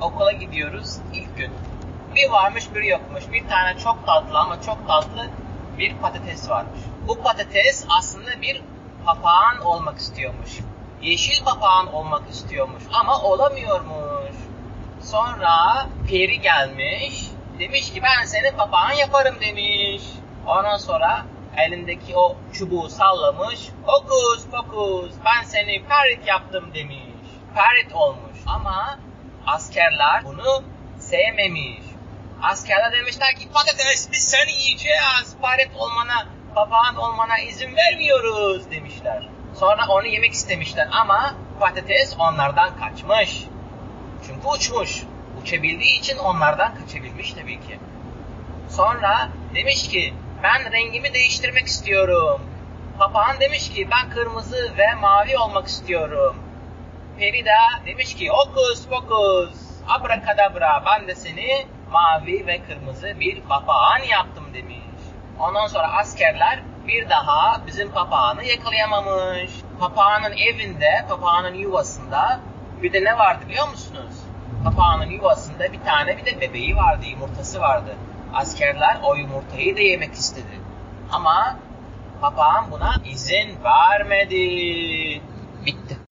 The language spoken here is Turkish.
okula gidiyoruz ilk gün. Bir varmış bir yokmuş. Bir tane çok tatlı ama çok tatlı bir patates varmış. Bu patates aslında bir papağan olmak istiyormuş. Yeşil papağan olmak istiyormuş ama olamıyormuş. Sonra peri gelmiş. Demiş ki ben seni papağan yaparım demiş. Ondan sonra elindeki o çubuğu sallamış. Hokus pokus ben seni parit yaptım demiş. Parit olmuş ama askerler bunu sevmemiş. Askerler demişler ki patates biz seni yiyeceğiz. Parit olmana, papağan olmana izin vermiyoruz demişler. Sonra onu yemek istemişler ama patates onlardan kaçmış. Çünkü uçmuş. Uçabildiği için onlardan kaçabilmiş tabii ki. Sonra demiş ki ben rengimi değiştirmek istiyorum. Papağan demiş ki ben kırmızı ve mavi olmak istiyorum. Peri de demiş ki okus pokus abrakadabra ben de seni mavi ve kırmızı bir papağan yaptım demiş. Ondan sonra askerler bir daha bizim papağanı yakalayamamış. Papağanın evinde, papağanın yuvasında bir de ne vardı biliyor musunuz? Papağanın yuvasında bir tane bir de bebeği vardı, yumurtası vardı. Askerler o yumurtayı da yemek istedi. Ama papağan buna izin vermedi. Bitti.